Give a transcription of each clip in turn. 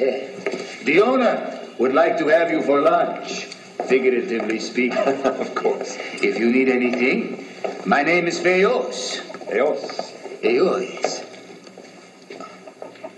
The owner would like to have you for lunch, figuratively speaking. of course. If you need anything, my name is Feos. Eos. Feos.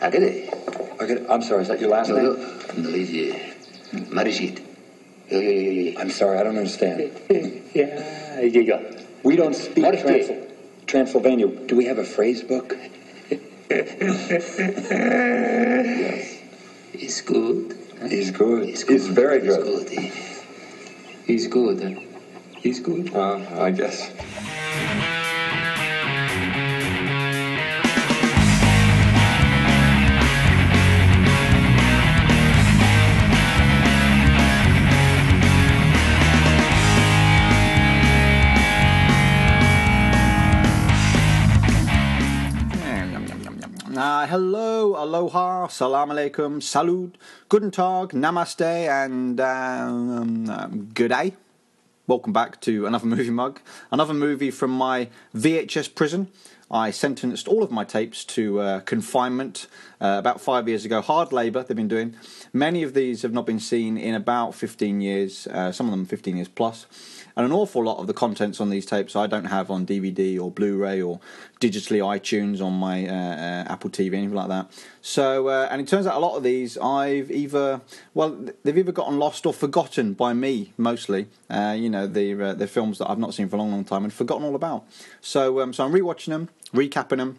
Agade. Okay, I'm sorry, is that your last No, name? no, no. I'm sorry, I don't understand. Yeah, yeah, yeah. We don't speak Marty. Transylvania. Do we have a phrase book? It's good. He's good. It's He's very He's good. good. He's good. He's good. Uh, I guess. Uh, hello, aloha, salam alaikum, salud, guten tag, namaste, and um, um, good day. Welcome back to another movie mug, another movie from my VHS prison. I sentenced all of my tapes to uh, confinement uh, about five years ago. Hard labour they've been doing. Many of these have not been seen in about 15 years, uh, some of them 15 years plus. And an awful lot of the contents on these tapes I don't have on DVD or Blu-ray or digitally iTunes on my uh, uh, Apple TV, anything like that. So, uh, and it turns out a lot of these I've either, well, they've either gotten lost or forgotten by me mostly. Uh, you know, the uh, the films that I've not seen for a long, long time and forgotten all about. So, um, so I'm rewatching them, recapping them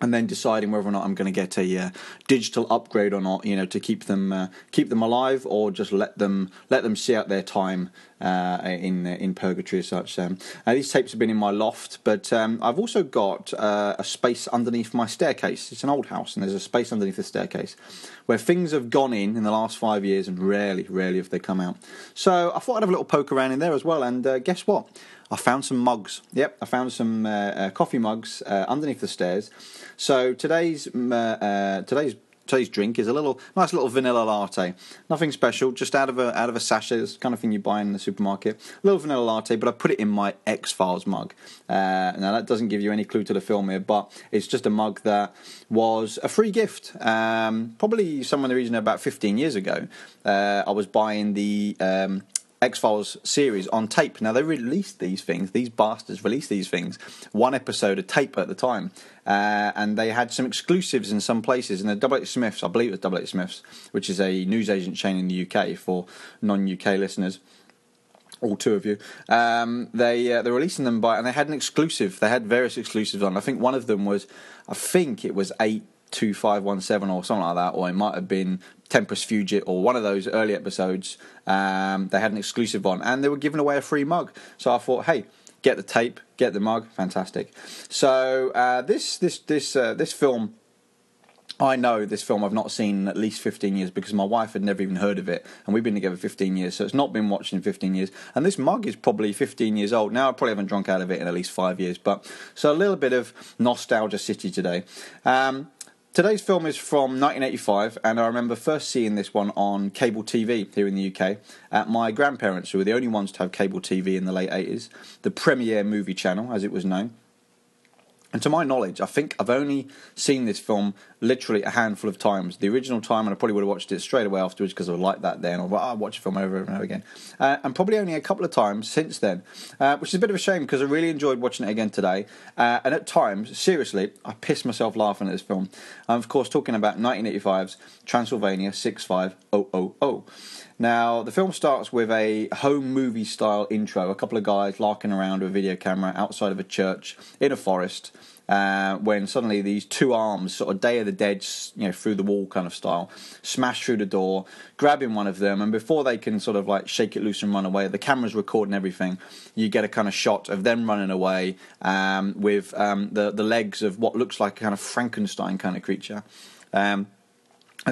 and then deciding whether or not I'm going to get a uh, digital upgrade or not, you know, to keep them uh, keep them alive or just let them let them see out their time uh, in in purgatory as such. Um, uh, these tapes have been in my loft, but um, I've also got uh, a space underneath my staircase. It's an old house, and there's a space underneath the staircase where things have gone in in the last five years, and rarely, rarely have they come out. So I thought I'd have a little poke around in there as well, and uh, guess what? I found some mugs. Yep, I found some uh, uh, coffee mugs uh, underneath the stairs. So today's uh, uh, today's today's drink is a little nice little vanilla latte. Nothing special, just out of a out of a sachet, it's the kind of thing you buy in the supermarket. A little vanilla latte, but I put it in my X Files mug. Uh, now that doesn't give you any clue to the film here, but it's just a mug that was a free gift. Um, probably somewhere in the region of about 15 years ago. Uh, I was buying the um, X Files series on tape. Now they released these things; these bastards released these things one episode of tape at the time, uh, and they had some exclusives in some places. And the Double H Smiths, I believe it was Double H Smiths, which is a newsagent chain in the UK for non-UK listeners. All two of you. Um, they uh, they're releasing them by, and they had an exclusive. They had various exclusives on. I think one of them was, I think it was eight two five one seven or something like that, or it might have been Tempus Fugit or one of those early episodes. Um, they had an exclusive on, and they were giving away a free mug. So I thought, hey, get the tape, get the mug, fantastic. So uh, this this this uh, this film. I know this film I've not seen in at least 15 years because my wife had never even heard of it, and we've been together 15 years, so it's not been watched in 15 years. And this mug is probably 15 years old now. I probably haven't drunk out of it in at least five years, but so a little bit of nostalgia city today. Um, Today's film is from 1985, and I remember first seeing this one on cable TV here in the UK at my grandparents, who were the only ones to have cable TV in the late 80s, the Premiere Movie Channel, as it was known. And to my knowledge, I think I've only seen this film literally a handful of times. The original time, and I probably would have watched it straight away afterwards because I liked that then, or I watch a film over and over again. Uh, and probably only a couple of times since then, uh, which is a bit of a shame because I really enjoyed watching it again today. Uh, and at times, seriously, I pissed myself laughing at this film. I'm, of course, talking about 1985's Transylvania 65000. Now, the film starts with a home movie style intro. A couple of guys larking around with a video camera outside of a church in a forest. Uh, when suddenly these two arms, sort of Day of the Dead, you know, through the wall kind of style, smash through the door, grabbing one of them, and before they can sort of like shake it loose and run away, the camera's recording everything. You get a kind of shot of them running away um, with um, the the legs of what looks like a kind of Frankenstein kind of creature. Um,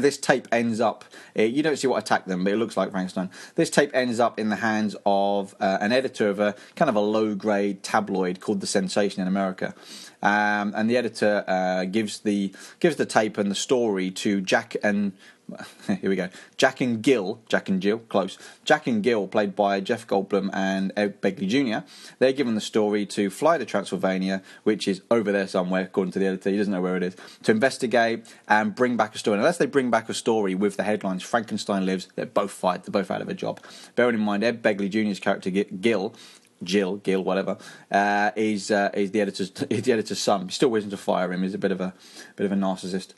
this tape ends up, eh, you don't see what attacked them, but it looks like Frankenstein. This tape ends up in the hands of uh, an editor of a kind of a low grade tabloid called The Sensation in America. Um, and the editor uh, gives the gives the tape and the story to Jack and here we go. Jack and Gill, Jack and Jill, close. Jack and Gill, played by Jeff Goldblum and Ed Begley Jr. They're given the story to fly to Transylvania, which is over there somewhere, according to the editor. He doesn't know where it is. To investigate and bring back a story. Unless they bring back a story with the headlines "Frankenstein lives," they're both fired. They're both out of a job. Bearing in mind, Ed Begley Jr.'s character Gill Jill, Gill, whatever, uh, is uh, is the editor's the editor's son. He's still wishing to fire him. He's a bit of a bit of a narcissist.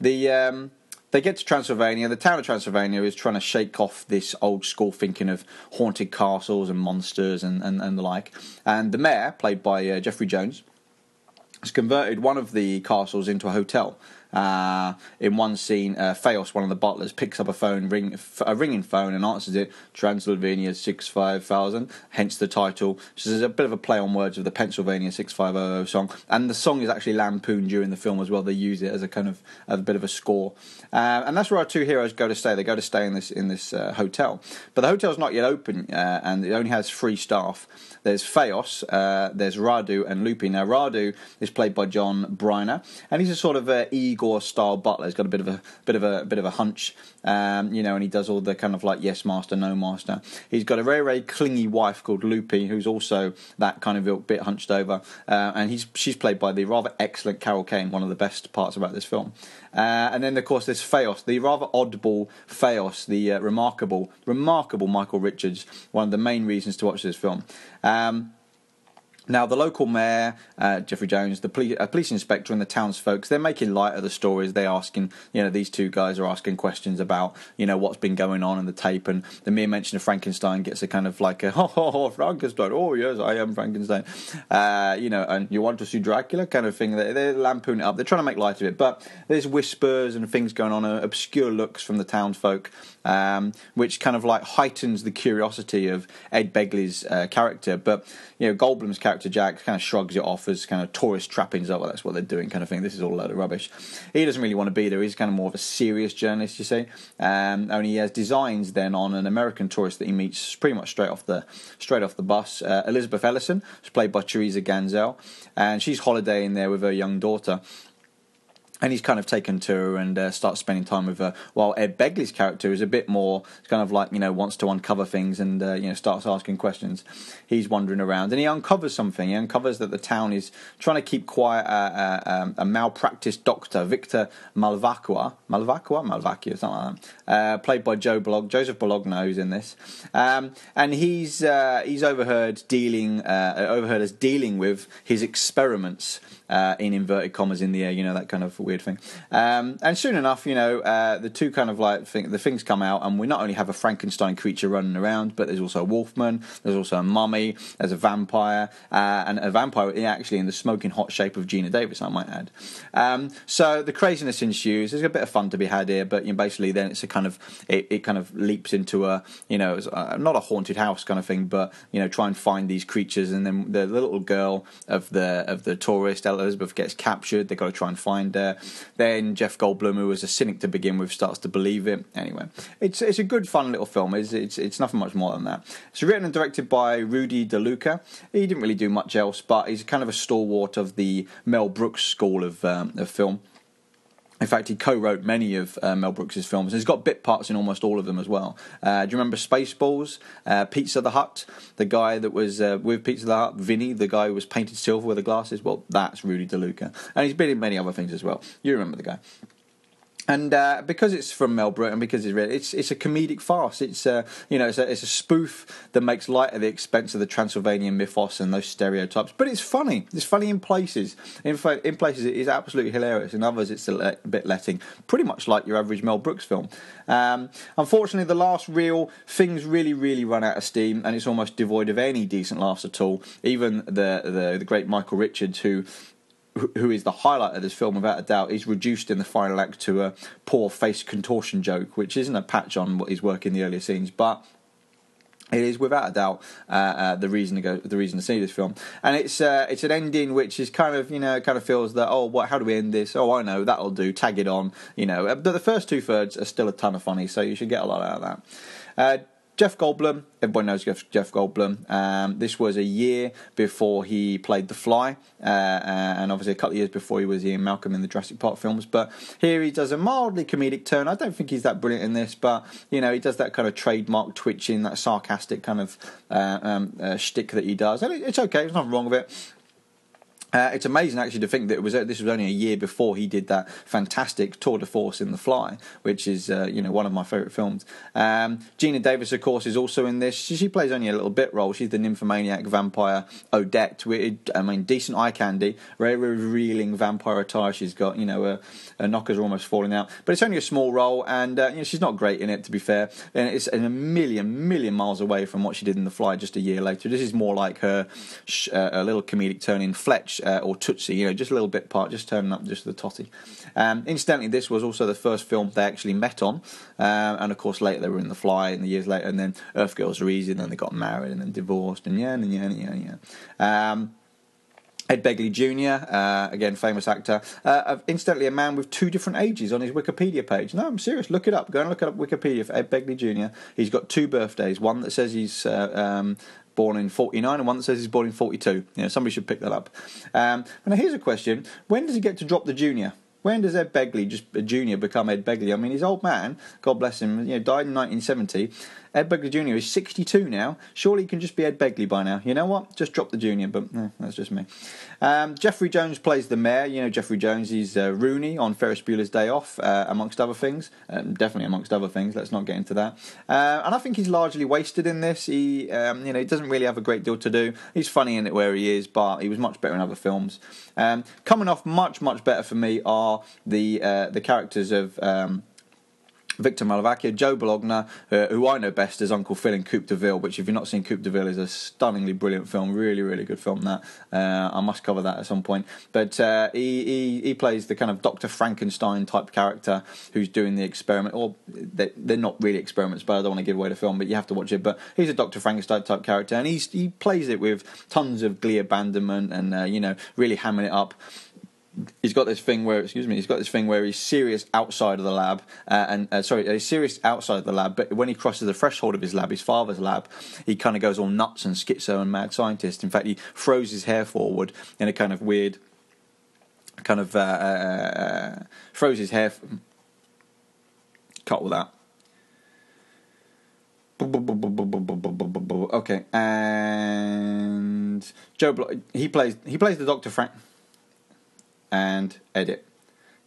The um, they get to Transylvania. The town of Transylvania is trying to shake off this old school thinking of haunted castles and monsters and, and, and the like. And the mayor, played by uh, Jeffrey Jones, has converted one of the castles into a hotel. Uh, in one scene, uh, Theos, one of the butlers, picks up a phone, ring, a ringing phone, and answers it. Transylvania six five thousand. Hence the title. So there's a bit of a play on words of the Pennsylvania six five zero oh oh song, and the song is actually lampooned during the film as well. They use it as a kind of a bit of a score, uh, and that's where our two heroes go to stay. They go to stay in this in this uh, hotel, but the hotel's not yet open, uh, and it only has three staff. There's Theos, uh, there's Radu, and Lupin. Now Radu is played by John Byner, and he's a sort of uh, Igor style butler. He's got a bit of a bit of a bit of a hunch, um, you know, and he does all the kind of like yes master, no master. He's got a very very clingy wife called Loopy, who's also that kind of bit hunched over, uh, and he's she's played by the rather excellent Carol Kane, one of the best parts about this film. Uh, and then, of course, there's Theos, the rather oddball Theos, the uh, remarkable, remarkable Michael Richards, one of the main reasons to watch this film. Um, now, the local mayor, uh, Jeffrey Jones, the police, uh, police inspector, and the townsfolk, they're making light of the stories. They're asking, you know, these two guys are asking questions about, you know, what's been going on in the tape. And the mere mention of Frankenstein gets a kind of like a, oh, oh, oh Frankenstein, oh, yes, I am Frankenstein. Uh, you know, and you want to see Dracula kind of thing. They're, they're it up. They're trying to make light of it. But there's whispers and things going on, uh, obscure looks from the townsfolk, um, which kind of like heightens the curiosity of Ed Begley's uh, character. But, you know, Goldblum's character character Jack kind of shrugs it off as kind of tourist trappings. Oh, well, that's what they're doing, kind of thing. This is all a load of rubbish. He doesn't really want to be there. He's kind of more of a serious journalist, you see. Um, only he has designs then on an American tourist that he meets pretty much straight off the straight off the bus. Uh, Elizabeth Ellison, who's played by Teresa Ganzel, and she's holidaying there with her young daughter and he's kind of taken to her and uh, starts spending time with her. While Ed Begley's character is a bit more kind of like you know wants to uncover things and uh, you know starts asking questions. He's wandering around and he uncovers something. He uncovers that the town is trying to keep quiet a, a, um, a malpractice doctor, Victor Malvacqua, Malvacqua, Malvacqua, something like that, uh, played by Joe Blog, Joseph Bologna, who's in this, um, and he's uh, he's overheard dealing uh, overheard as dealing with his experiments uh, in inverted commas in the air, you know, that kind of weird thing. Um, and soon enough, you know, uh, the two kind of like thing, the things come out, and we not only have a Frankenstein creature running around, but there's also a wolfman, there's also a mummy, there's a vampire, uh, and a vampire actually in the smoking hot shape of Geena Davis, I might add. Um, so the craziness ensues. There's a bit of fun to be had here, but you know, basically then it's a kind of it, it kind of leaps into a you know a, not a haunted house kind of thing, but you know try and find these creatures, and then the little girl of the of the tourist Elizabeth gets captured. They've got to try and find her. Then Jeff Goldblum, who was a cynic to begin with, starts to believe it. Anyway, it's it's a good, fun little film. It's it's, it's nothing much more than that. It's written and directed by Rudy DeLuca. He didn't really do much else, but he's kind of a stalwart of the Mel Brooks school of um, of film. In fact, he co-wrote many of uh, Mel Brooks's films. He's got bit parts in almost all of them as well. Uh, do you remember Spaceballs? Uh, Pizza the Hut, the guy that was uh, with Pizza the Hut, Vinny, the guy who was painted silver with the glasses. Well, that's Rudy DeLuca, and he's been in many other things as well. You remember the guy and uh, because it's from Mel Brooks and because it's really, it's it's a comedic farce. It's a uh, you know it's a, it's a spoof that makes light of the expense of the Transylvanian mythos and those stereotypes. But it's funny. It's funny in places. In fact, in places it is absolutely hilarious. In others, it's a, le- bit letting. Pretty much like your average Mel Brooks film. Um, unfortunately, the last reel things really really run out of steam, and it's almost devoid of any decent laughs at all. Even the the, the great Michael Richards, who who is the highlight of this film without a doubt, is reduced in the final act to a poor face contortion joke, which isn't a patch on what his work in the earlier scenes, but it is without a doubt uh, uh, the reason to go, the reason to see this film, and it's uh, it's an ending which is kind of you know kind of feels that oh what how do we end this? Oh I know that'll do tag it on you know. But the first two thirds are still a ton of funny so you should get a lot out of that. Jeff Goldblum, everybody knows Jeff, Jeff Goldblum. Um, this was a year before he played The Fly, uh, uh, and obviously a couple of years before he was Ian Malcolm in the Jurassic Park films. But here he does a mildly comedic turn. I don't think he's that brilliant in this, but you know he does that kind of trademark twitching, that sarcastic kind of uh, um, uh, shtick that he does, and it, it's okay. There's nothing wrong with it. Uh, it's amazing actually to think that was this was only a year before he did that fantastic tour de force in The Fly, which is uh, you know one of my favourite films. Um, Geena Davis, of course, is also in this. She, she, plays only a little bit role. She's the nymphomaniac vampire Odette. I mean, decent eye candy, very revealing vampire attire. She's got you know her, her knockers are almost falling out, but it's only a small role, and uh, you know she's not great in it to be fair. And it's a million million miles away from what she did in The Fly just a year later. This is more like her uh, a little comedic turn in Fletch uh, or Tootsie, you know, just a little bit part, just turning up just the totty. Um, incidentally, this was also the first film they actually met on, uh, and of course later they were in The Fly, and the years later, and then Earth Girls Are Easy, and then they got married, and then divorced, and yeah, and yeah, and yeah, and yeah. Um, Ed Begley Jr., uh, again, famous actor. Uh, incidentally, a man with two different ages on his Wikipedia page. No, I'm serious. Look it up. Go and look it up Wikipedia for Ed Begley Jr. He's got two birthdays. One that says he's uh, um, born in 49 and one that says he's born in 42. You know, somebody should pick that up. Um, and here's a question when does he get to drop the junior? When does Ed Begley, just a junior, become Ed Begley? I mean, his old man, God bless him, you know, died in 1970. Ed Begley Jr. is 62 now. Surely he can just be Ed Begley by now. You know what? Just drop the junior, but eh, that's just me. Um, Jeffrey Jones plays the mayor. You know, Jeffrey Jones is uh, Rooney on Ferris Bueller's Day Off, uh, amongst other things. Um, definitely amongst other things. Let's not get into that. Uh, and I think he's largely wasted in this. He, um, you know, he doesn't really have a great deal to do. He's funny in it where he is, but he was much better in other films. Um, coming off much, much better for me are the uh, the characters of. Victor Malavacchia, Joe Bologna, uh, who I know best as Uncle Phil in Coupe de Ville, which if you've not seen Coupe de Ville is a stunningly brilliant film, really, really good film that. Uh, I must cover that at some point. But uh, he, he, he, plays the kind of Dr. Frankenstein type character who's doing the experiment, or they, they're not really experiments, but I don't want to give away the film, but you have to watch it. But he's a Dr. Frankenstein type character, and he's, he plays it with tons of glee abandonment and, uh, you know, really hamming it up he's got this thing where excuse me he's got this thing where he's serious outside of the lab uh, and uh, sorry he's serious outside of the lab but when he crosses the threshold of his lab his father's lab he kind of goes all nuts and schizo and mad scientist. In fact he throws his hair forward in a kind of weird kind of uh, uh, uh throws his hair f- cut with that. Okay and Joe he plays he plays the Doctor Frank and edit.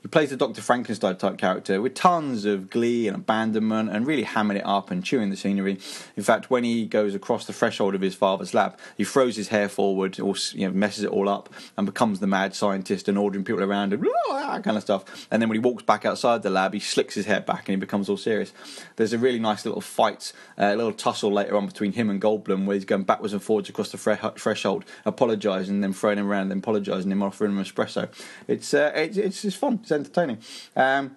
He plays the Dr. Frankenstein type character with tons of glee and abandonment and really hamming it up and chewing the scenery. In fact, when he goes across the threshold of his father's lab, he throws his hair forward, or you know, messes it all up, and becomes the mad scientist and ordering people around and that kind of stuff. And then when he walks back outside the lab, he slicks his hair back and he becomes all serious. There's a really nice little fight, uh, a little tussle later on between him and Goldblum where he's going backwards and forwards across the threshold, apologising, then throwing him around, and then apologising, then offering him an espresso. It's, uh, it's, it's just fun. It's entertaining. Um,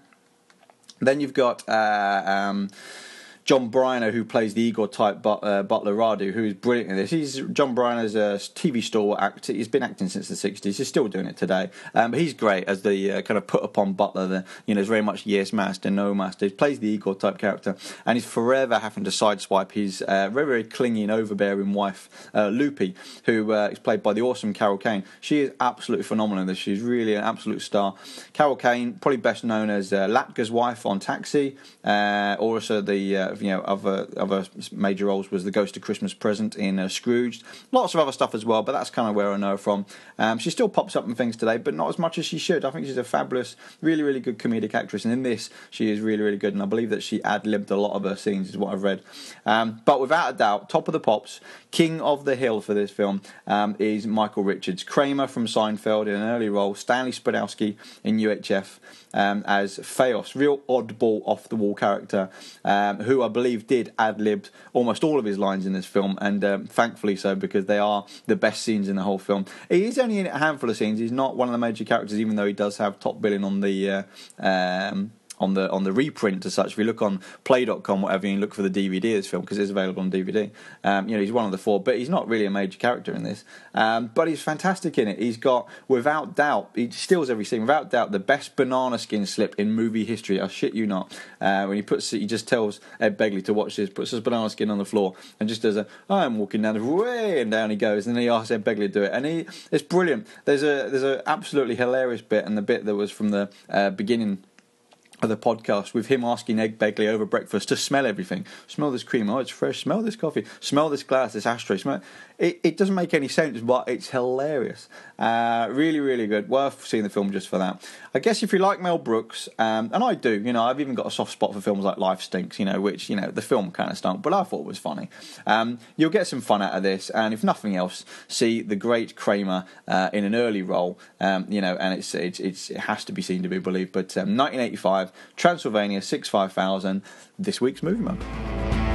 then you've got uh, um, John Byner, who plays the Igor type but, uh, Butler Radu, who is brilliant in this. He's John Byner's a TV store actor. He's been acting since the '60s. He's still doing it today. Um, but he's great as the uh, kind of put upon Butler. The you know, is very much yes master, no master. He plays the Igor type character, and he's forever having to sideswipe his uh, very very clingy and overbearing wife, uh, Loopy, who uh, is played by the awesome Carol Kane. She is absolutely phenomenal in this. She's really an absolute star. Carol Kane, probably best known as uh, Latka's wife on Taxi, uh, or also the you know other other major roles was the Ghost of Christmas Present in uh, Scrooged. Lots of other stuff as well, but that's kind of where I know her from. Um, she still pops up in things today, but not as much as she should. I think she's a fabulous, really really good comedic actress, and in this she is really really good. And I believe that she ad libbed a lot of her scenes, is what I've read. Um, but without a doubt, top of the pops, king of the hill for this film um, is Michael Richards, Kramer from Seinfeld in an early role, Stanley Spadowski in UHF um, as Theos, real oddball, off the wall character, um, who I believe did ad libbed almost all of his lines in this film, and um, thankfully so because they are the best scenes in the whole film. He is only in a handful of scenes. He's not one of the major characters, even though he does have top billing on the. Uh, um, on the on the reprint as such. If you look on Play.com, whatever, you look for the DVD of this film because it's available on DVD. Um, you know, he's one of the four, but he's not really a major character in this. Um, but he's fantastic in it. He's got, without doubt, he steals every scene. Without doubt, the best banana skin slip in movie history. I shit you not. Uh, when he puts, he just tells Ed Begley to watch this, puts his banana skin on the floor, and just does a, I'm walking down the way, and down he goes, and then he asks Ed Begley to do it, and he, it's brilliant. There's a, there's a absolutely hilarious bit, and the bit that was from the uh, beginning of the podcast with him asking Ed Begley over breakfast to smell everything. Smell this cream. Oh, it's fresh. Smell this coffee. Smell this glass, this ashtray. Smell. It, it doesn't make any sense, but it's hilarious. Uh, really, really good. Worth seeing the film just for that. I guess if you like Mel Brooks, um, and I do, you know, I've even got a soft spot for films like Life Stinks, you know, which, you know, the film kind of stunk, but I thought was funny. Um, you'll get some fun out of this, and if nothing else, see the great Kramer uh, in an early role, um, you know, and it's, it's, it's, it has to be seen to be believed. But 1985, um, Transylvania, 65000, this week's movie mug.